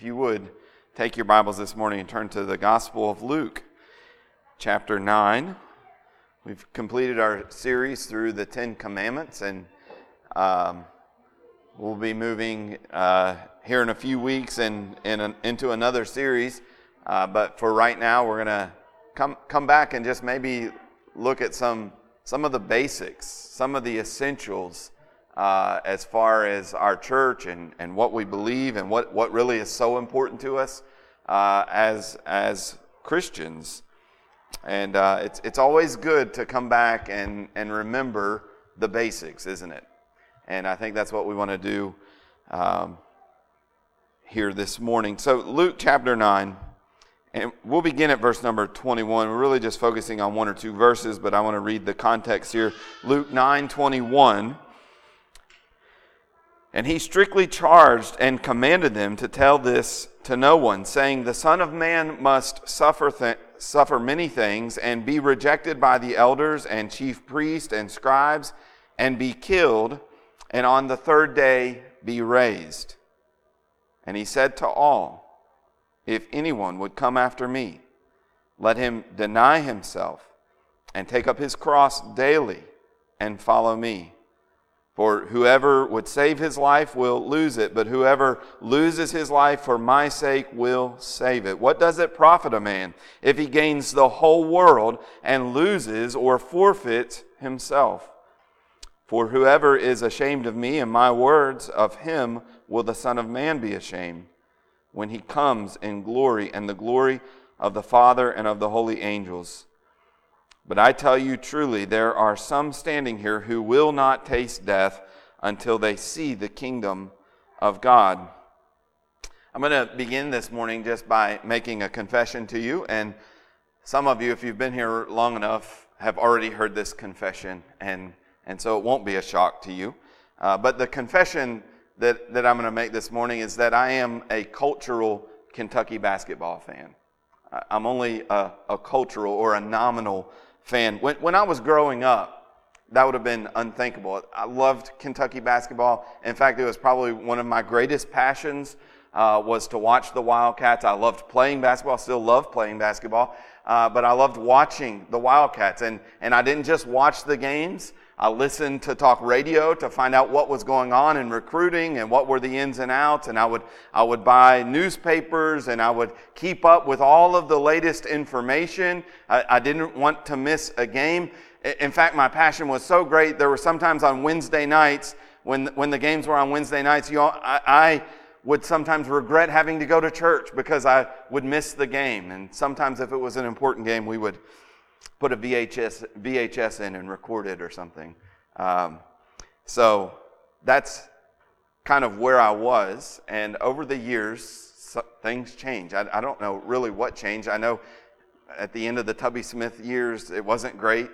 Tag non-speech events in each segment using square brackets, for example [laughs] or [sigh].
If you would take your Bibles this morning and turn to the Gospel of Luke, chapter 9. We've completed our series through the Ten Commandments, and um, we'll be moving uh, here in a few weeks and, into another series. Uh, but for right now, we're going to come, come back and just maybe look at some, some of the basics, some of the essentials uh, as far as our church and, and what we believe and what, what really is so important to us uh, as, as Christians. And uh, it's, it's always good to come back and, and remember the basics, isn't it? And I think that's what we want to do um, here this morning. So, Luke chapter 9, and we'll begin at verse number 21. We're really just focusing on one or two verses, but I want to read the context here. Luke 9 21. And he strictly charged and commanded them to tell this to no one, saying, The Son of Man must suffer, th- suffer many things and be rejected by the elders and chief priests and scribes and be killed, and on the third day be raised. And he said to all, If anyone would come after me, let him deny himself and take up his cross daily and follow me. For whoever would save his life will lose it, but whoever loses his life for my sake will save it. What does it profit a man if he gains the whole world and loses or forfeits himself? For whoever is ashamed of me and my words, of him will the Son of Man be ashamed when he comes in glory and the glory of the Father and of the holy angels. But I tell you truly, there are some standing here who will not taste death until they see the kingdom of God. I'm going to begin this morning just by making a confession to you. And some of you, if you've been here long enough, have already heard this confession, and, and so it won't be a shock to you. Uh, but the confession that, that I'm going to make this morning is that I am a cultural Kentucky basketball fan. I'm only a, a cultural or a nominal fan. When, when I was growing up, that would have been unthinkable. I loved Kentucky basketball. In fact, it was probably one of my greatest passions uh, was to watch the Wildcats. I loved playing basketball. Still love playing basketball, uh, but I loved watching the Wildcats. And and I didn't just watch the games. I listened to talk radio to find out what was going on in recruiting and what were the ins and outs. And I would, I would buy newspapers and I would keep up with all of the latest information. I, I didn't want to miss a game. In fact, my passion was so great. There were sometimes on Wednesday nights when, when the games were on Wednesday nights, you know, I, I would sometimes regret having to go to church because I would miss the game. And sometimes if it was an important game, we would, put a VHS, VHS in and record it or something. Um, so that's kind of where I was. And over the years, things change. I, I, don't know really what changed. I know at the end of the Tubby Smith years, it wasn't great.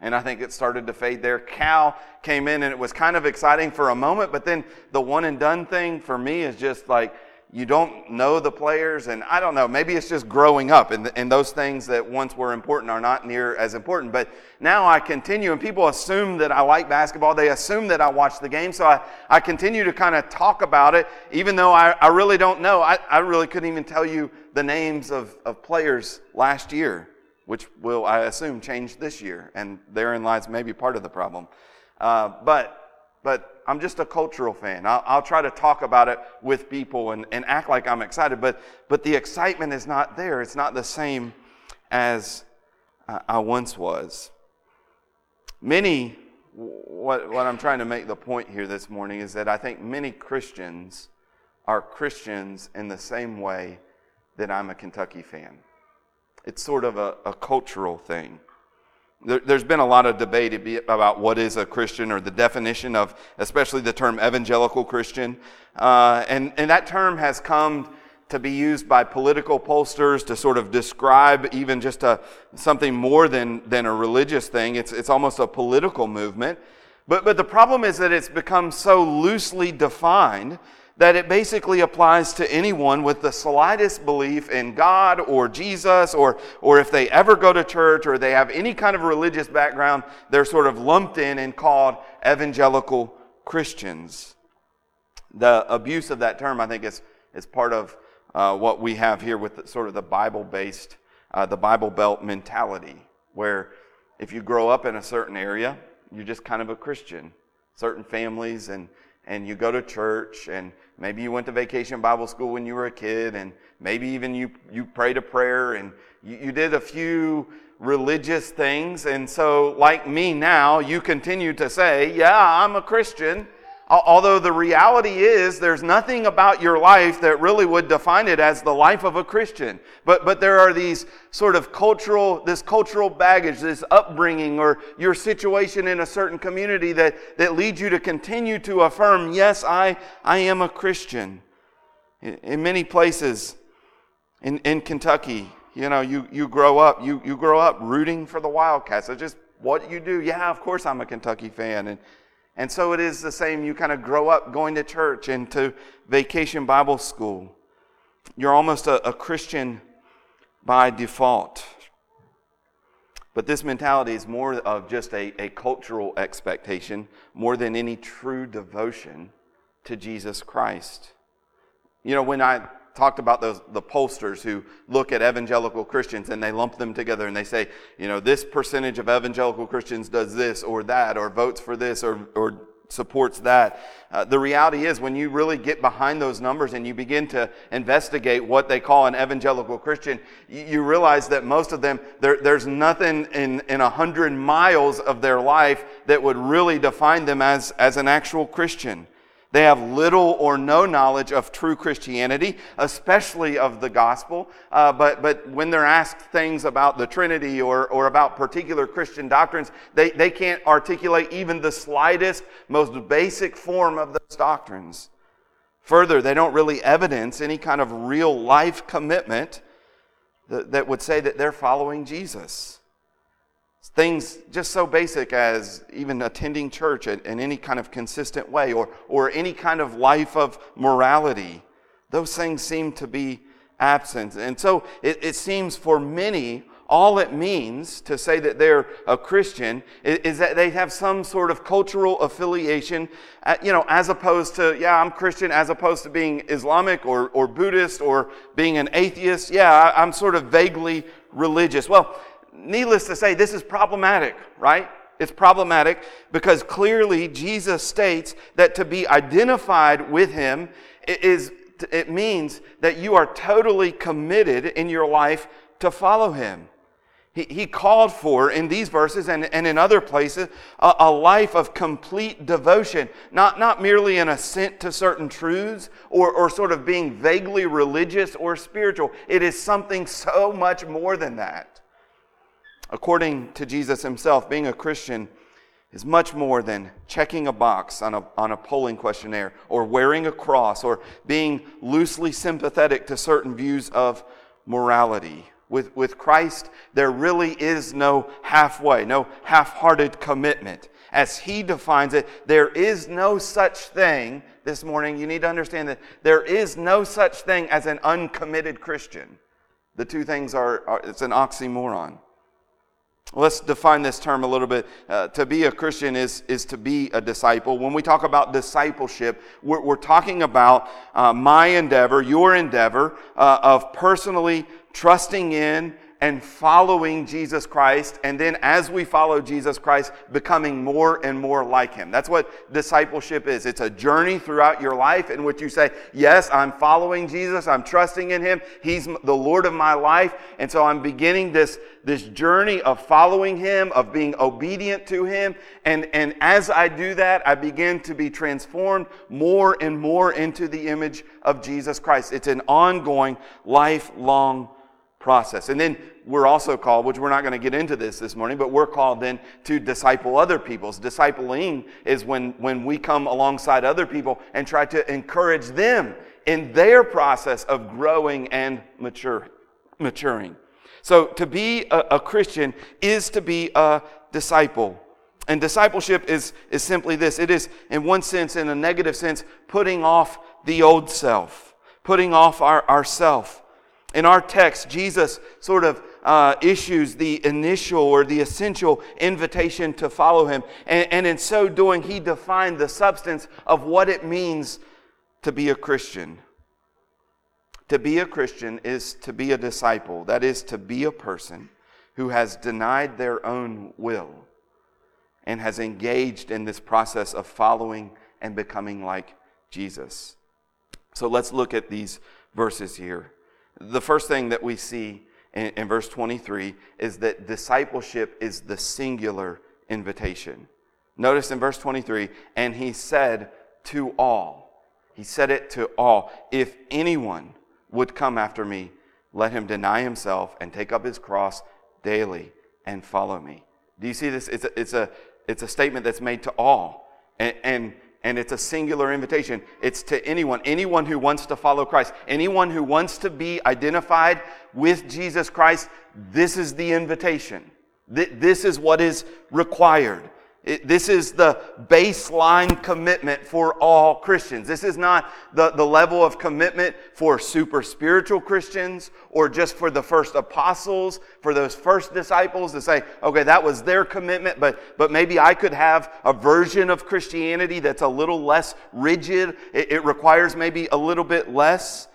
And I think it started to fade there. Cal came in and it was kind of exciting for a moment, but then the one and done thing for me is just like, you don't know the players, and I don't know, maybe it's just growing up, and, and those things that once were important are not near as important. But now I continue, and people assume that I like basketball. They assume that I watch the game, so I, I continue to kind of talk about it, even though I, I really don't know. I, I really couldn't even tell you the names of, of players last year, which will, I assume, change this year, and therein lies maybe part of the problem. Uh, but but I'm just a cultural fan. I'll, I'll, try to talk about it with people and, and act like I'm excited, but, but the excitement is not there. It's not the same as I once was. Many, what, what I'm trying to make the point here this morning is that I think many Christians are Christians in the same way that I'm a Kentucky fan. It's sort of a, a cultural thing. There, has been a lot of debate about what is a Christian or the definition of, especially the term evangelical Christian. Uh, and, and that term has come to be used by political pollsters to sort of describe even just a, something more than, than a religious thing. It's, it's almost a political movement. But, but the problem is that it's become so loosely defined that it basically applies to anyone with the slightest belief in God or Jesus, or, or if they ever go to church or they have any kind of religious background, they're sort of lumped in and called evangelical Christians. The abuse of that term, I think, is, is part of uh, what we have here with the, sort of the Bible based, uh, the Bible Belt mentality, where if you grow up in a certain area, you're just kind of a Christian. Certain families, and, and you go to church, and maybe you went to vacation Bible school when you were a kid, and maybe even you, you prayed a prayer, and you, you did a few religious things. And so, like me now, you continue to say, Yeah, I'm a Christian Although the reality is there's nothing about your life that really would define it as the life of a Christian. But, but there are these sort of cultural, this cultural baggage, this upbringing, or your situation in a certain community that, that leads you to continue to affirm, yes, I, I am a Christian. In, in many places in, in Kentucky, you know, you, you grow up, you, you grow up rooting for the Wildcats. It's just what you do. Yeah, of course I'm a Kentucky fan. And, and so it is the same. You kind of grow up going to church and to vacation Bible school. You're almost a, a Christian by default. But this mentality is more of just a, a cultural expectation more than any true devotion to Jesus Christ. You know, when I talked about those, the pollsters who look at evangelical Christians and they lump them together and they say, you know, this percentage of evangelical Christians does this or that or votes for this or, or supports that. Uh, the reality is, when you really get behind those numbers and you begin to investigate what they call an evangelical Christian, you, you realize that most of them, there, there's nothing in, in a hundred miles of their life that would really define them as, as an actual Christian. They have little or no knowledge of true Christianity, especially of the gospel. Uh, but, but when they're asked things about the Trinity or, or about particular Christian doctrines, they, they can't articulate even the slightest, most basic form of those doctrines. Further, they don't really evidence any kind of real life commitment that, that would say that they're following Jesus. Things just so basic as even attending church in, in any kind of consistent way or, or any kind of life of morality. Those things seem to be absent. And so it, it seems for many, all it means to say that they're a Christian is, is, that they have some sort of cultural affiliation, uh, you know, as opposed to, yeah, I'm Christian, as opposed to being Islamic or, or Buddhist or being an atheist. Yeah, I, I'm sort of vaguely religious. Well, needless to say, this is problematic, right? It's problematic because clearly Jesus states that to be identified with Him is, it means that you are totally committed in your life to follow Him. He, he called for in these verses and, and in other places a, a life of complete devotion, not, not merely an assent to certain truths or, or sort of being vaguely religious or spiritual. It is something so much more than that. According to Jesus himself, being a Christian is much more than checking a box on a, on a polling questionnaire or wearing a cross or being loosely sympathetic to certain views of morality. With, with Christ, there really is no halfway, no half hearted commitment. As he defines it, there is no such thing, this morning, you need to understand that there is no such thing as an uncommitted Christian. The two things are, are it's an oxymoron. Let's define this term a little bit. Uh, to be a Christian is, is to be a disciple. When we talk about discipleship, we're, we're talking about uh, my endeavor, your endeavor uh, of personally trusting in and following Jesus Christ, and then as we follow Jesus Christ, becoming more and more like Him. That's what discipleship is. It's a journey throughout your life in which you say, Yes, I'm following Jesus, I'm trusting in Him, He's the Lord of my life, and so I'm beginning this, this journey of following Him, of being obedient to Him, and, and as I do that, I begin to be transformed more and more into the image of Jesus Christ. It's an ongoing, lifelong process. And then we're also called, which we're not going to get into this this morning, but we're called then to disciple other people's. Discipling is when, when we come alongside other people and try to encourage them in their process of growing and mature, maturing. So to be a, a Christian is to be a disciple. And discipleship is, is simply this it is, in one sense, in a negative sense, putting off the old self, putting off our, our self. In our text, Jesus sort of uh, issues the initial or the essential invitation to follow him. And, and in so doing, he defined the substance of what it means to be a Christian. To be a Christian is to be a disciple, that is, to be a person who has denied their own will and has engaged in this process of following and becoming like Jesus. So let's look at these verses here. The first thing that we see in, in, verse 23 is that discipleship is the singular invitation. Notice in verse 23, and he said to all, he said it to all, if anyone would come after me, let him deny himself and take up his cross daily and follow me. Do you see this? It's a, it's a, it's a statement that's made to all. And, and, and it's a singular invitation. It's to anyone, anyone who wants to follow Christ, anyone who wants to be identified with Jesus Christ. This is the invitation. This is what is required. It, this is the baseline commitment for all Christians. This is not the, the level of commitment for super spiritual Christians or just for the first apostles, for those first disciples to say, okay, that was their commitment, but, but maybe I could have a version of Christianity that's a little less rigid. It, it requires maybe a little bit less.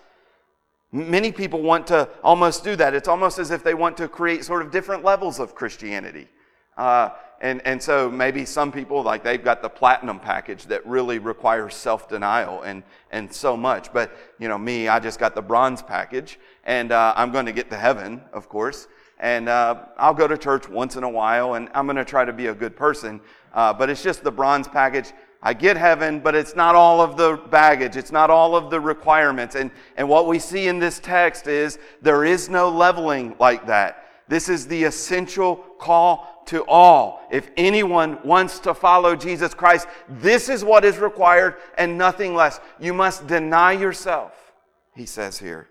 Many people want to almost do that. It's almost as if they want to create sort of different levels of Christianity. Uh, and, and so maybe some people, like they've got the platinum package that really requires self denial and, and so much. But, you know, me, I just got the bronze package. And uh, I'm going to get to heaven, of course. And uh, I'll go to church once in a while and I'm going to try to be a good person. Uh, but it's just the bronze package. I get heaven, but it's not all of the baggage. It's not all of the requirements. And, and what we see in this text is there is no leveling like that. This is the essential call to all. If anyone wants to follow Jesus Christ, this is what is required and nothing less. You must deny yourself, he says here.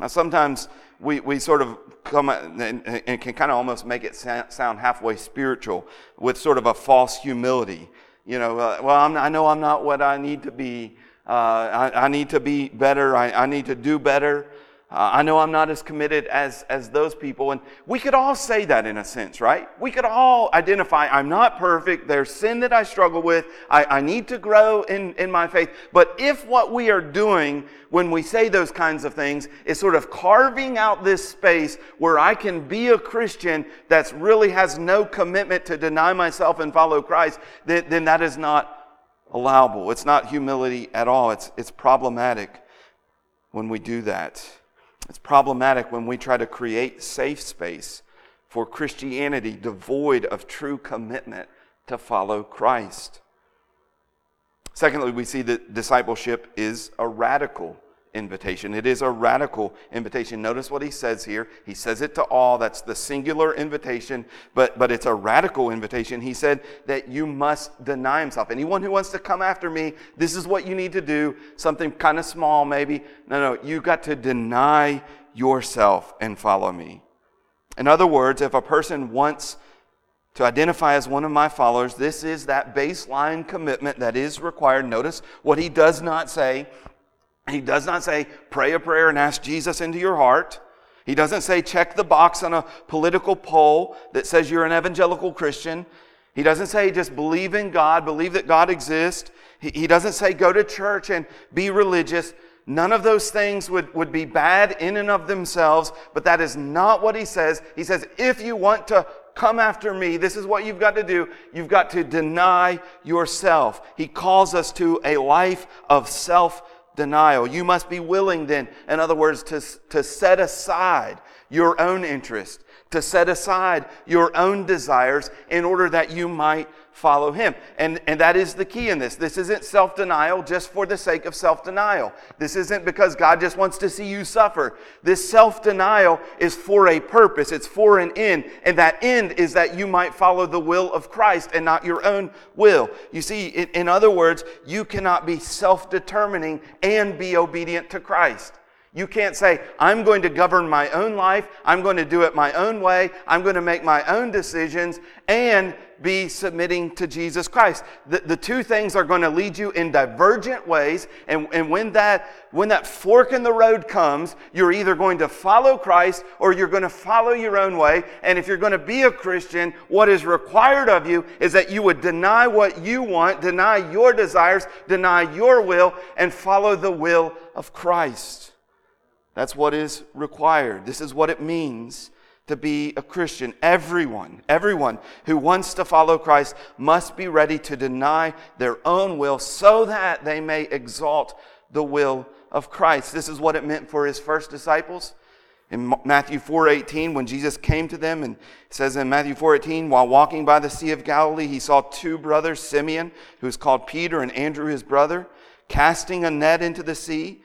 Now, sometimes we, we sort of come and, and can kind of almost make it sound halfway spiritual with sort of a false humility. You know, uh, well, I'm, i know I'm not what I need to be. Uh, I, I, need to be better. I, I need to do better. Uh, I know I'm not as committed as, as those people. And we could all say that in a sense, right? We could all identify, I'm not perfect. There's sin that I struggle with. I, I need to grow in, in my faith. But if what we are doing when we say those kinds of things is sort of carving out this space where I can be a Christian that really has no commitment to deny myself and follow Christ, then, then that is not allowable. It's not humility at all. It's, it's problematic when we do that. It's problematic when we try to create safe space for Christianity devoid of true commitment to follow Christ. Secondly, we see that discipleship is a radical invitation. It is a radical invitation. Notice what he says here. He says it to all. That's the singular invitation, but, but it's a radical invitation. He said that you must deny himself. Anyone who wants to come after me, this is what you need to do. Something kind of small, maybe. No, no, you got to deny yourself and follow me. In other words, if a person wants to identify as one of my followers, this is that baseline commitment that is required. Notice what he does not say he does not say, pray a prayer and ask Jesus into your heart. He doesn't say, check the box on a political poll that says you're an evangelical Christian. He doesn't say, just believe in God, believe that God exists. He, doesn't say, go to church and be religious. None of those things would, would be bad in and of themselves, but that is not what he says. He says, if you want to come after me, this is what you've got to do. You've got to deny yourself. He calls us to a life of self denial. You must be willing then, in other words, to, to set aside your own interest, to set aside your own desires in order that you might follow him. And, and that is the key in this. This isn't self denial just for the sake of self denial. This isn't because God just wants to see you suffer. This self denial is for a purpose, it's for an end. And that end is that you might follow the will of Christ and not your own will. You see, in, in other words, you cannot be self determining and be obedient to Christ. You can't say, I'm going to govern my own life, I'm going to do it my own way, I'm going to make my own decisions, and be submitting to Jesus Christ. The, the two things are going to lead you in divergent ways, and, and when, that, when that fork in the road comes, you're either going to follow Christ or you're going to follow your own way. And if you're going to be a Christian, what is required of you is that you would deny what you want, deny your desires, deny your will, and follow the will of Christ. That's what is required. This is what it means to be a Christian. Everyone, everyone who wants to follow Christ must be ready to deny their own will so that they may exalt the will of Christ. This is what it meant for his first disciples. In Matthew 4:18 when Jesus came to them and says in Matthew 4:18 while walking by the sea of Galilee he saw two brothers Simeon who is called Peter and Andrew his brother casting a net into the sea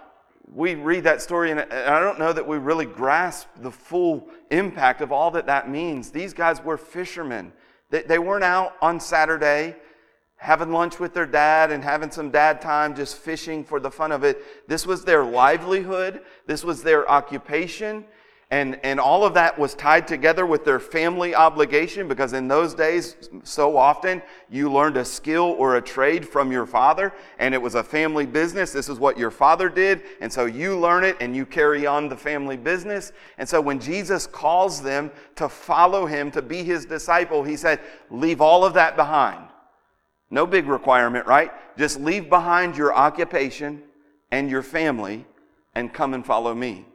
we read that story, and I don't know that we really grasp the full impact of all that that means. These guys were fishermen. They, weren't out on Saturday having lunch with their dad and having some dad time just fishing for the fun of it. This was their livelihood. This was their occupation. And, and all of that was tied together with their family obligation because in those days, so often you learned a skill or a trade from your father and it was a family business. This is what your father did. And so you learn it and you carry on the family business. And so when Jesus calls them to follow him, to be his disciple, he said, leave all of that behind. No big requirement, right? Just leave behind your occupation and your family and come and follow me.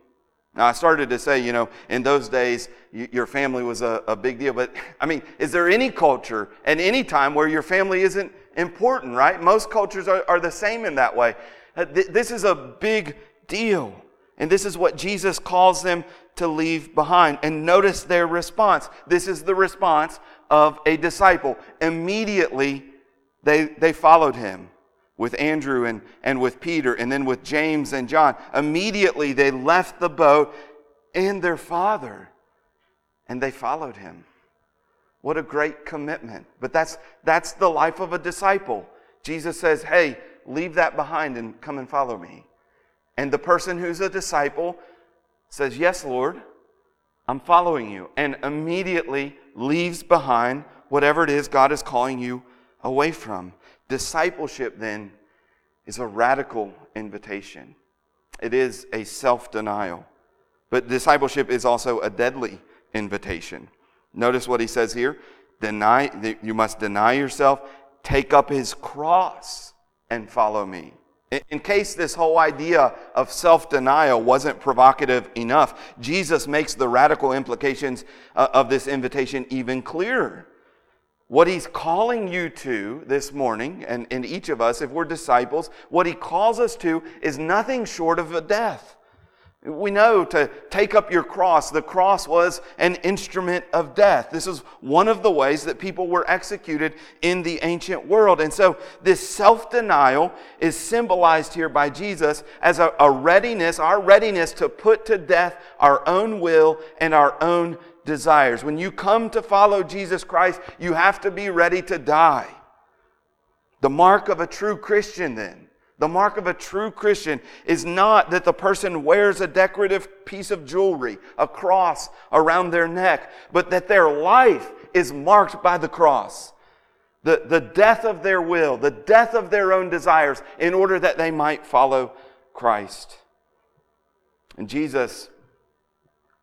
Now, I started to say, you know, in those days, your family was a, a big deal. But, [laughs] I mean, is there any culture and any time where your family isn't important, right? Most cultures are, are the same in that way. Uh, this is a big deal. And this is what Jesus calls them to leave behind. And notice their response. This is the response of a disciple. Immediately, they, they followed him with Andrew and, and with Peter and then with James and John. Immediately they left the boat and their father and they followed him. What a great commitment. But that's, that's the life of a disciple. Jesus says, Hey, leave that behind and come and follow me. And the person who's a disciple says, Yes, Lord, I'm following you. And immediately leaves behind whatever it is God is calling you away from. Discipleship, then, is a radical invitation. It is a self denial. But discipleship is also a deadly invitation. Notice what he says here deny, you must deny yourself, take up his cross, and follow me. In case this whole idea of self denial wasn't provocative enough, Jesus makes the radical implications uh, of this invitation even clearer. What he's calling you to this morning, and, and each of us, if we're disciples, what he calls us to is nothing short of a death. We know to take up your cross. The cross was an instrument of death. This is one of the ways that people were executed in the ancient world. And so this self denial is symbolized here by Jesus as a, a readiness, our readiness to put to death our own will and our own desires. When you come to follow Jesus Christ, you have to be ready to die. The mark of a true Christian, then, the mark of a true Christian is not that the person wears a decorative piece of jewelry, a cross around their neck, but that their life is marked by the cross. The, the death of their will, the death of their own desires, in order that they might follow Christ. And Jesus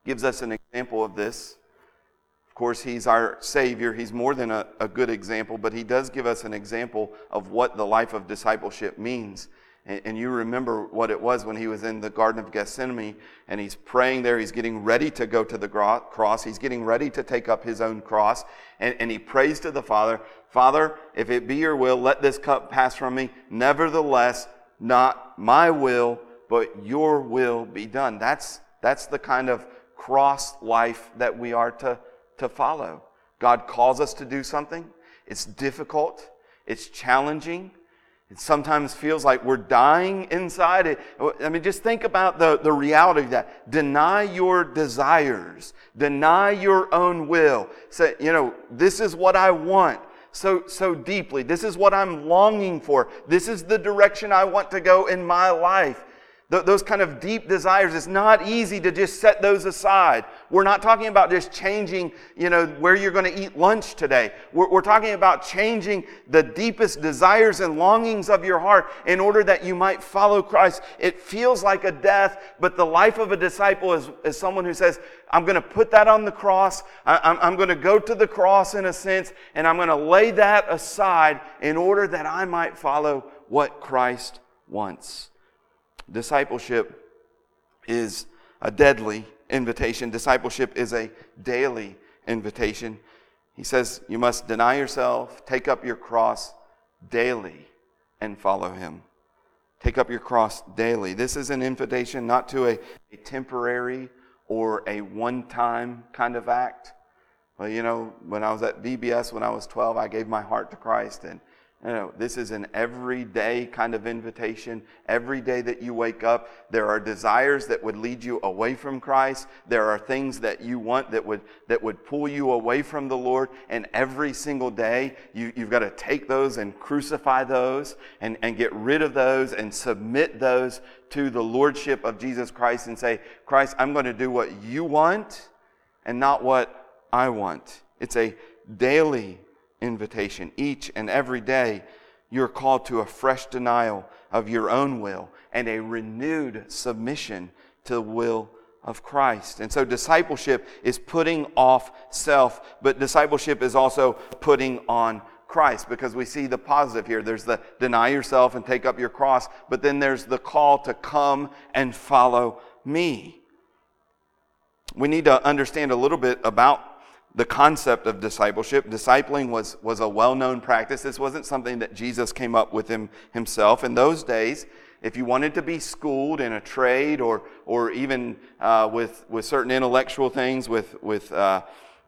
gives us an example of this. Of course, he's our Savior. He's more than a, a, good example, but he does give us an example of what the life of discipleship means. And, and, you remember what it was when he was in the Garden of Gethsemane and he's praying there. He's getting ready to go to the cross. He's getting ready to take up his own cross. And, and he prays to the Father Father, if it be your will, let this cup pass from me. Nevertheless, not my will, but your will be done. That's, that's the kind of cross life that we are to, to follow. God calls us to do something. It's difficult. It's challenging. It sometimes feels like we're dying inside. It, I mean, just think about the, the reality of that. Deny your desires. Deny your own will. Say, you know, this is what I want so, so deeply. This is what I'm longing for. This is the direction I want to go in my life. Th- those kind of deep desires, it's not easy to just set those aside. We're not talking about just changing, you know, where you're going to eat lunch today. We're, we're talking about changing the deepest desires and longings of your heart in order that you might follow Christ. It feels like a death, but the life of a disciple is, is someone who says, I'm going to put that on the cross. I, I'm going to go to the cross in a sense, and I'm going to lay that aside in order that I might follow what Christ wants. Discipleship is a deadly invitation. Discipleship is a daily invitation. He says, You must deny yourself, take up your cross daily, and follow him. Take up your cross daily. This is an invitation not to a, a temporary or a one time kind of act. Well, you know, when I was at VBS when I was 12, I gave my heart to Christ, and this is an everyday kind of invitation. Every day that you wake up, there are desires that would lead you away from Christ. There are things that you want that would, that would pull you away from the Lord. And every single day, you, you've got to take those and crucify those and, and get rid of those and submit those to the Lordship of Jesus Christ and say, Christ, I'm going to do what you want and not what I want. It's a daily invitation. Each and every day, you're called to a fresh denial of your own will and a renewed submission to the will of Christ. And so discipleship is putting off self, but discipleship is also putting on Christ because we see the positive here. There's the deny yourself and take up your cross, but then there's the call to come and follow me. We need to understand a little bit about the concept of discipleship. Discipling was, was a well known practice. This wasn't something that Jesus came up with him, himself. In those days, if you wanted to be schooled in a trade or, or even uh, with, with certain intellectual things, with, with, uh,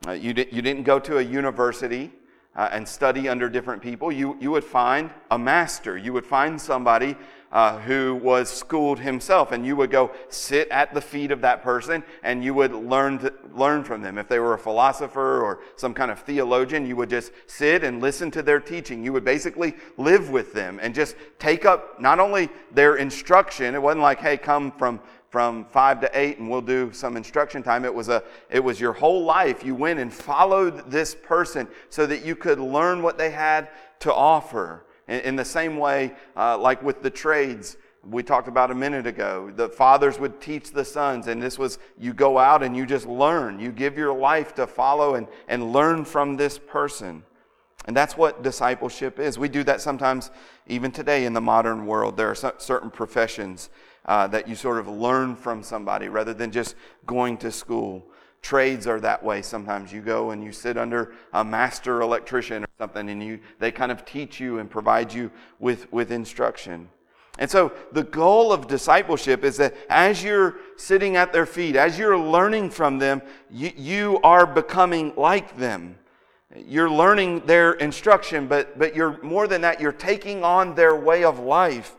uh you, di- you didn't go to a university uh, and study under different people. You, you would find a master. You would find somebody uh, who was schooled himself, and you would go sit at the feet of that person and you would learn, to, learn from them. If they were a philosopher or some kind of theologian, you would just sit and listen to their teaching. You would basically live with them and just take up not only their instruction, it wasn't like, hey, come from from five to eight and we'll do some instruction time. It was, a, it was your whole life. You went and followed this person so that you could learn what they had to offer. In, in the same way, uh, like with the trades, we talked about a minute ago. The fathers would teach the sons, and this was you go out and you just learn. You give your life to follow and, and learn from this person. And that's what discipleship is. We do that sometimes even today in the modern world. There are certain professions uh, that you sort of learn from somebody rather than just going to school. Trades are that way sometimes. You go and you sit under a master electrician or something, and you, they kind of teach you and provide you with, with instruction. And so the goal of discipleship is that as you're sitting at their feet, as you're learning from them, you, you are becoming like them. You're learning their instruction, but, but you're more than that, you're taking on their way of life.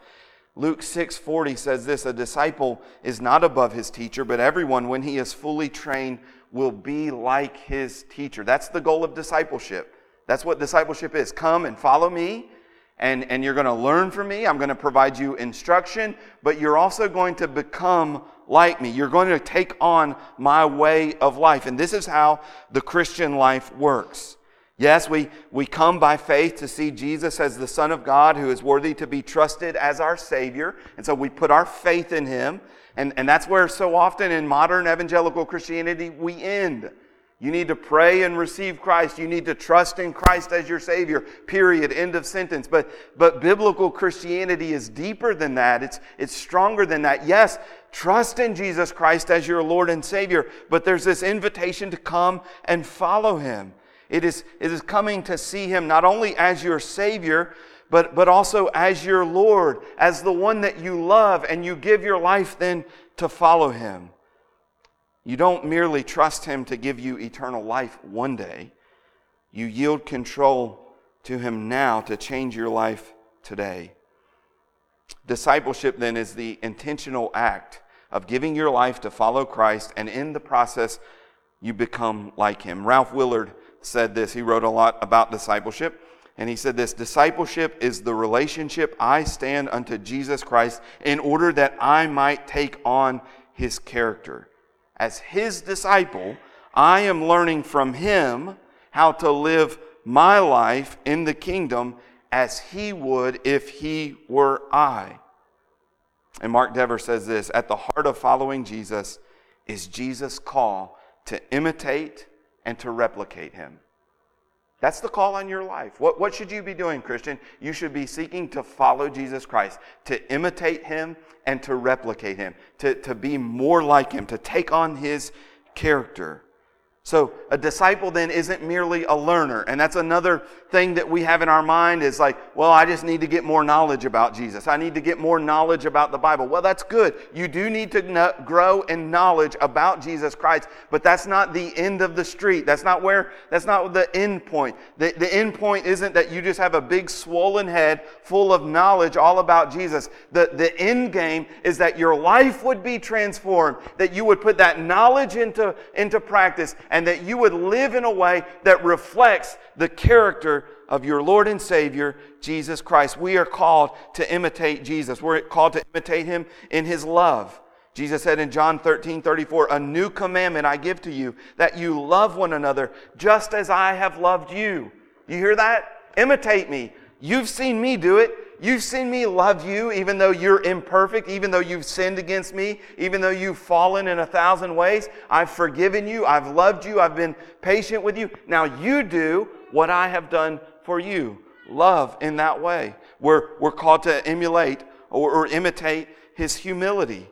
Luke 6:40 says this, a disciple is not above his teacher, but everyone when he is fully trained will be like his teacher. That's the goal of discipleship. That's what discipleship is. Come and follow me, and, and you're going to learn from me. I'm going to provide you instruction, but you're also going to become like me. You're going to take on my way of life. And this is how the Christian life works. Yes, we, we come by faith to see Jesus as the Son of God who is worthy to be trusted as our Savior. And so we put our faith in Him. And, and that's where so often in modern evangelical Christianity we end. You need to pray and receive Christ. You need to trust in Christ as your Savior. Period. End of sentence. But, but biblical Christianity is deeper than that. It's, it's stronger than that. Yes, trust in Jesus Christ as your Lord and Savior. But there's this invitation to come and follow Him. It is, it is coming to see Him not only as your Savior, but, but also as your Lord, as the one that you love, and you give your life then to follow Him. You don't merely trust Him to give you eternal life one day, you yield control to Him now to change your life today. Discipleship then is the intentional act of giving your life to follow Christ, and in the process, you become like Him. Ralph Willard said this. He wrote a lot about discipleship. And he said this discipleship is the relationship I stand unto Jesus Christ in order that I might take on his character. As his disciple, I am learning from him how to live my life in the kingdom as he would if he were I. And Mark Dever says this At the heart of following Jesus is Jesus' call to imitate and to replicate him. That's the call on your life. What, what should you be doing, Christian? You should be seeking to follow Jesus Christ, to imitate him and to replicate him, to, to be more like him, to take on his character. So a disciple then isn't merely a learner. And that's another thing that we have in our mind is like, well, I just need to get more knowledge about Jesus. I need to get more knowledge about the Bible. Well, that's good. You do need to know, grow in knowledge about Jesus Christ, but that's not the end of the street. That's not where, that's not the end point. The, the end point isn't that you just have a big swollen head full of knowledge all about Jesus. The, the end game is that your life would be transformed, that you would put that knowledge into, into practice and that you would live in a way that reflects the character of your Lord and Savior, Jesus Christ. We are called to imitate Jesus. We're called to imitate him in his love. Jesus said in John 13, 34, A new commandment I give to you, that you love one another just as I have loved you. You hear that? Imitate me. You've seen me do it. You've seen me love you even though you're imperfect, even though you've sinned against me, even though you've fallen in a thousand ways. I've forgiven you. I've loved you. I've been patient with you. Now you do what I have done for you. Love in that way. We're, we're called to emulate or, or imitate his humility.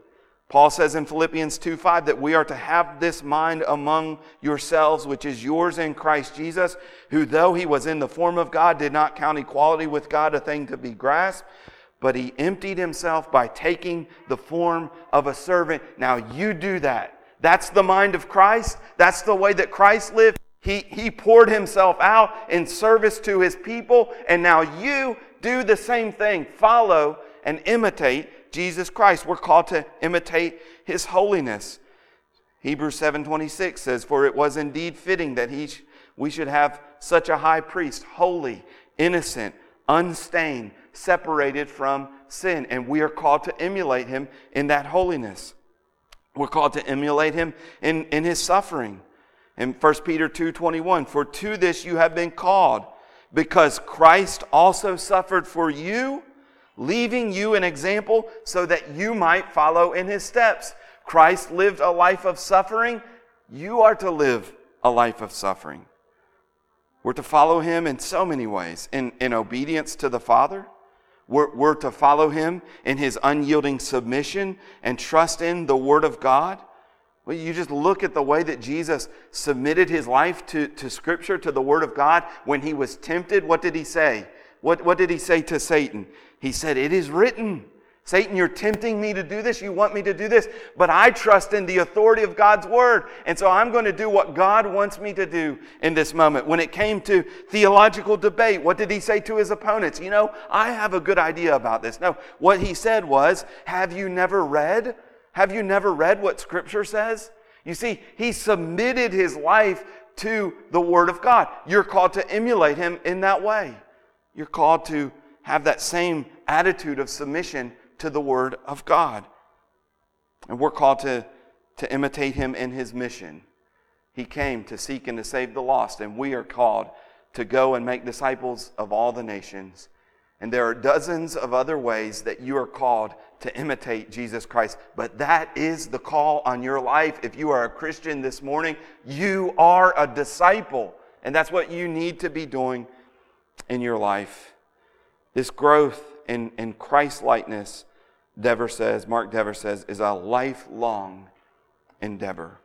Paul says in Philippians 2 5 that we are to have this mind among yourselves, which is yours in Christ Jesus, who, though he was in the form of God, did not count equality with God a thing to be grasped, but he emptied himself by taking the form of a servant. Now you do that. That's the mind of Christ. That's the way that Christ lived. He, he poured himself out in service to his people, and now you do the same thing. Follow and imitate Jesus Christ. We're called to imitate his holiness. Hebrews 7:26 says, "For it was indeed fitting that he we should have such a high priest, holy, innocent, unstained, separated from sin, and we are called to emulate him in that holiness. We're called to emulate him in, in his suffering. In 1 Peter 2:21, "For to this you have been called, because Christ also suffered for you, leaving you an example so that you might follow in his steps. Christ lived a life of suffering. You are to live a life of suffering. We're to follow him in so many ways in, in obedience to the Father. We're, we're to follow him in his unyielding submission and trust in the Word of God. Well, you just look at the way that Jesus submitted his life to, to Scripture, to the Word of God. When he was tempted, what did he say? What, what did he say to Satan? He said, It is written. Satan, you're tempting me to do this. You want me to do this. But I trust in the authority of God's word. And so I'm going to do what God wants me to do in this moment. When it came to theological debate, what did he say to his opponents? You know, I have a good idea about this. No, what he said was, Have you never read? Have you never read what scripture says? You see, he submitted his life to the word of God. You're called to emulate him in that way. You're called to have that same attitude of submission to the Word of God. And we're called to, to imitate Him in His mission. He came to seek and to save the lost, and we are called to go and make disciples of all the nations. And there are dozens of other ways that you are called to imitate Jesus Christ. But that is the call on your life. If you are a Christian this morning, you are a disciple. And that's what you need to be doing in your life. This growth in, in Christ likeness, Dever says, Mark Dever says, is a lifelong endeavor.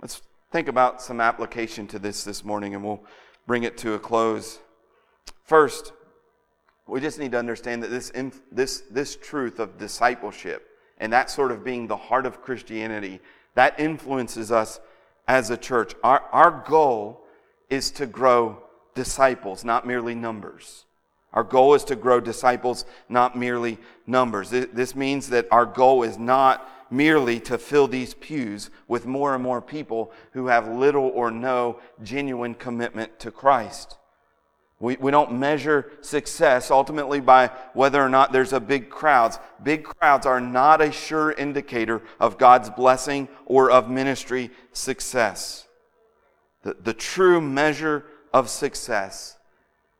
Let's think about some application to this this morning and we'll bring it to a close. First, we just need to understand that this, this, this truth of discipleship and that sort of being the heart of Christianity, that influences us as a church. Our, our goal is to grow disciples, not merely numbers. Our goal is to grow disciples, not merely numbers. This means that our goal is not merely to fill these pews with more and more people who have little or no genuine commitment to Christ. We, we don't measure success ultimately by whether or not there's a big crowds. Big crowds are not a sure indicator of God's blessing or of ministry success. The, the true measure of success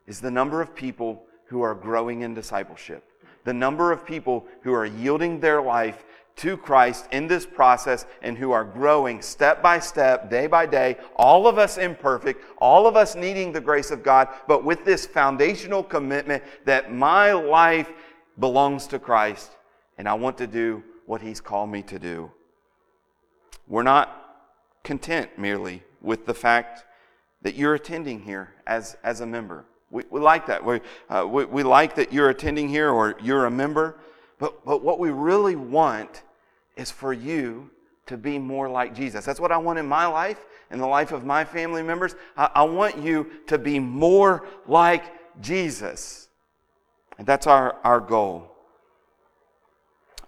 is the number of people who are growing in discipleship, the number of people who are yielding their life to Christ in this process and who are growing step by step, day by day, all of us imperfect, all of us needing the grace of God, but with this foundational commitment that my life belongs to Christ and I want to do what He's called me to do. We're not content merely with the fact that you're attending here as, as a member. We, we like that. We, uh, we, we like that you're attending here or you're a member. But, but what we really want is for you to be more like Jesus. That's what I want in my life, in the life of my family members. I, I want you to be more like Jesus. And that's our, our goal.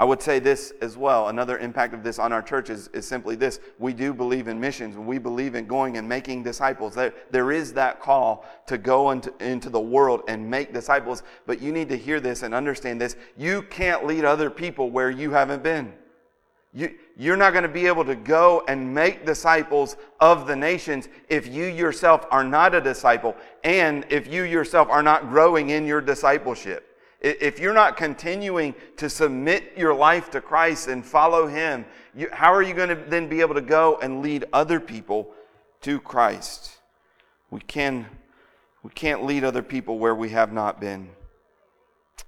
I would say this as well. Another impact of this on our church is, is simply this. We do believe in missions. We believe in going and making disciples. There, there is that call to go into, into the world and make disciples. But you need to hear this and understand this. You can't lead other people where you haven't been. You, you're not going to be able to go and make disciples of the nations if you yourself are not a disciple and if you yourself are not growing in your discipleship. If you're not continuing to submit your life to Christ and follow Him, you, how are you going to then be able to go and lead other people to Christ? We, can, we can't lead other people where we have not been.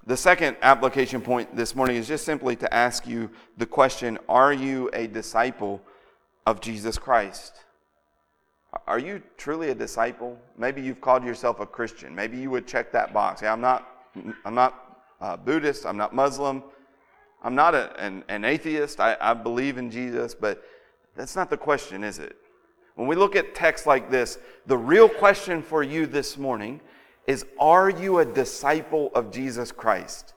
The second application point this morning is just simply to ask you the question Are you a disciple of Jesus Christ? Are you truly a disciple? Maybe you've called yourself a Christian. Maybe you would check that box. Yeah, I'm not, I'm not uh, Buddhist, I'm not Muslim, I'm not a, an, an atheist, I, I believe in Jesus, but that's not the question, is it? When we look at texts like this, the real question for you this morning is Are you a disciple of Jesus Christ?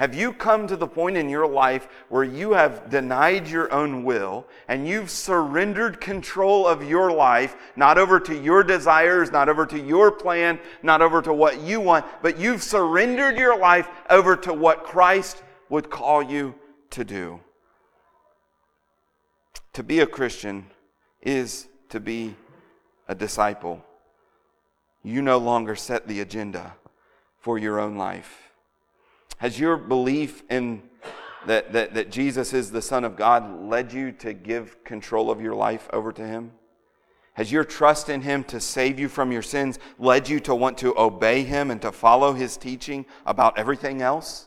Have you come to the point in your life where you have denied your own will and you've surrendered control of your life, not over to your desires, not over to your plan, not over to what you want, but you've surrendered your life over to what Christ would call you to do? To be a Christian is to be a disciple. You no longer set the agenda for your own life. Has your belief in that, that, that Jesus is the Son of God led you to give control of your life over to Him? Has your trust in Him to save you from your sins led you to want to obey Him and to follow His teaching about everything else?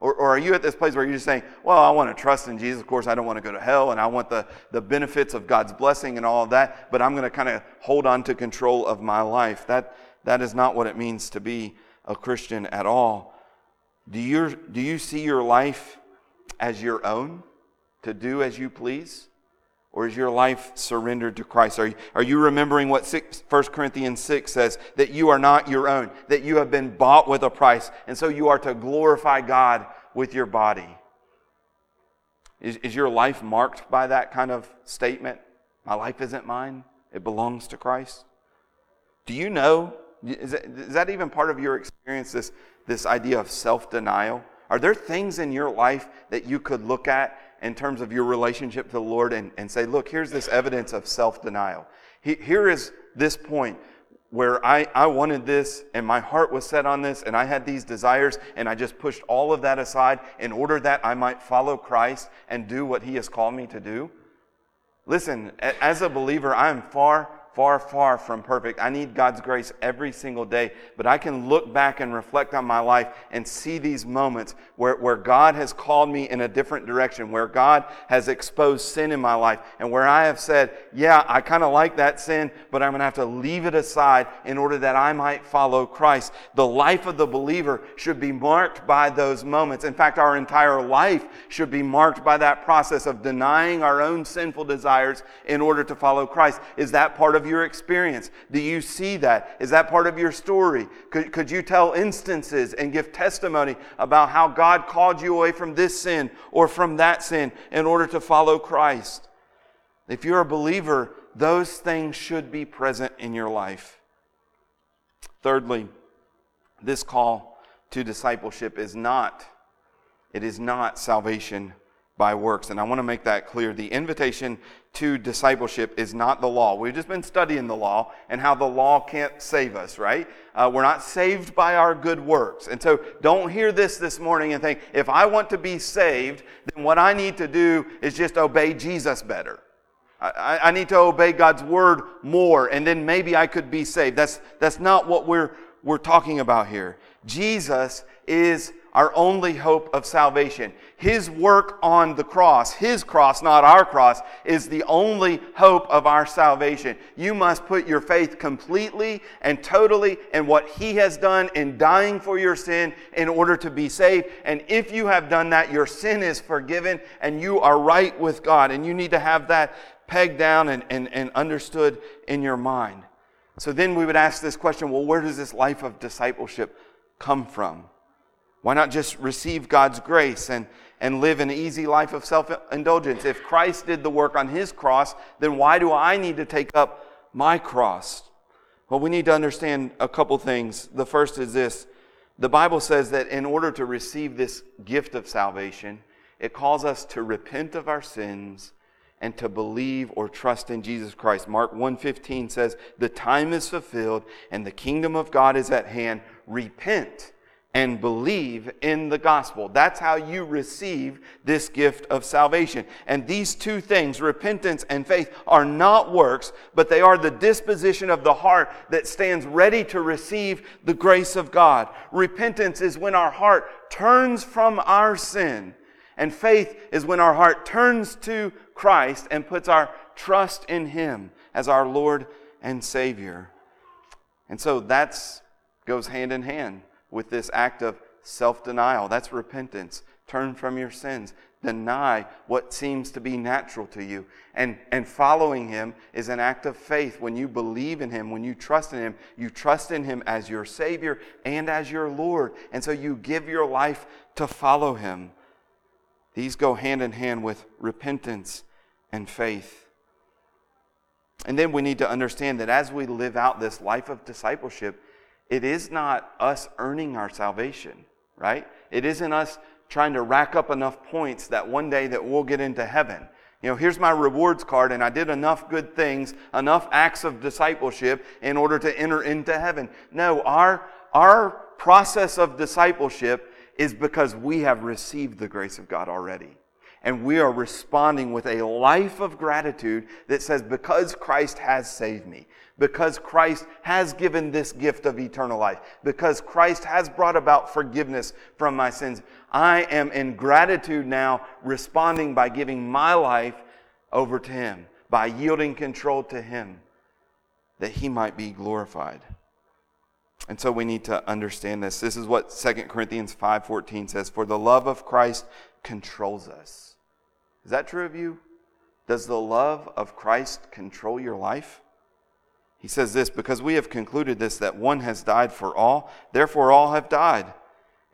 Or, or, are you at this place where you're just saying, well, I want to trust in Jesus. Of course, I don't want to go to hell and I want the, the benefits of God's blessing and all of that, but I'm going to kind of hold on to control of my life. That, that is not what it means to be a Christian at all. Do you, do you see your life as your own to do as you please? Or is your life surrendered to Christ? Are you, are you remembering what 6, 1 Corinthians 6 says? That you are not your own, that you have been bought with a price, and so you are to glorify God with your body. Is, is your life marked by that kind of statement? My life isn't mine, it belongs to Christ. Do you know? Is that, is that even part of your experience, this, this idea of self denial? Are there things in your life that you could look at in terms of your relationship to the Lord and, and say, look, here's this evidence of self denial? Here is this point where I, I wanted this and my heart was set on this and I had these desires and I just pushed all of that aside in order that I might follow Christ and do what He has called me to do. Listen, as a believer, I am far far, far from perfect. I need God's grace every single day, but I can look back and reflect on my life and see these moments where, where God has called me in a different direction, where God has exposed sin in my life, and where I have said, Yeah, I kind of like that sin, but I'm going to have to leave it aside in order that I might follow Christ. The life of the believer should be marked by those moments. In fact, our entire life should be marked by that process of denying our own sinful desires in order to follow Christ. Is that part your experience? Do you see that? Is that part of your story? Could, could you tell instances and give testimony about how God called you away from this sin or from that sin in order to follow Christ? If you're a believer, those things should be present in your life. Thirdly, this call to discipleship is not it is not salvation by works. And I want to make that clear. The invitation to discipleship is not the law. We've just been studying the law and how the law can't save us, right? Uh, we're not saved by our good works. And so don't hear this this morning and think, if I want to be saved, then what I need to do is just obey Jesus better. I, I need to obey God's word more, and then maybe I could be saved. That's, that's not what we're, we're talking about here. Jesus is our only hope of salvation. His work on the cross, His cross, not our cross, is the only hope of our salvation. You must put your faith completely and totally in what He has done in dying for your sin in order to be saved. And if you have done that, your sin is forgiven and you are right with God. And you need to have that pegged down and, and, and understood in your mind. So then we would ask this question well, where does this life of discipleship come from? Why not just receive God's grace and, and live an easy life of self indulgence? If Christ did the work on his cross, then why do I need to take up my cross? Well, we need to understand a couple things. The first is this the Bible says that in order to receive this gift of salvation, it calls us to repent of our sins and to believe or trust in Jesus Christ. Mark 1:15 says, "The time is fulfilled and the kingdom of God is at hand. Repent and believe in the gospel. That's how you receive this gift of salvation. And these two things, repentance and faith, are not works, but they are the disposition of the heart that stands ready to receive the grace of God. Repentance is when our heart turns from our sin, and faith is when our heart turns to Christ and puts our trust in Him as our Lord and Savior. And so that's goes hand in hand with this act of self denial. That's repentance. Turn from your sins. Deny what seems to be natural to you. And, and following Him is an act of faith. When you believe in Him, when you trust in Him, you trust in Him as your Savior and as your Lord. And so you give your life to follow Him. These go hand in hand with repentance and faith. And then we need to understand that as we live out this life of discipleship, it is not us earning our salvation, right? It isn't us trying to rack up enough points that one day that we'll get into heaven. You know, here's my rewards card, and I did enough good things, enough acts of discipleship in order to enter into heaven. No, our, our process of discipleship is because we have received the grace of God already. And we are responding with a life of gratitude that says, Because Christ has saved me, because Christ has given this gift of eternal life, because Christ has brought about forgiveness from my sins. I am in gratitude now, responding by giving my life over to Him, by yielding control to Him, that He might be glorified. And so we need to understand this. This is what 2 Corinthians 5:14 says, "For the love of Christ controls us." Is that true of you? Does the love of Christ control your life? He says this because we have concluded this that one has died for all, therefore all have died.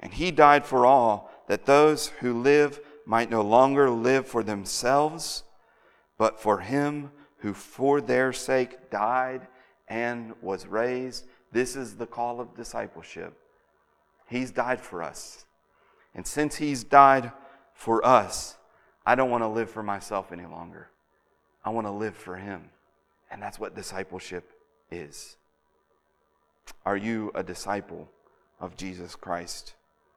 And he died for all, that those who live might no longer live for themselves, but for him who for their sake died and was raised. This is the call of discipleship. He's died for us. And since he's died for us, I don't want to live for myself any longer. I want to live for him. And that's what discipleship is. Are you a disciple of Jesus Christ?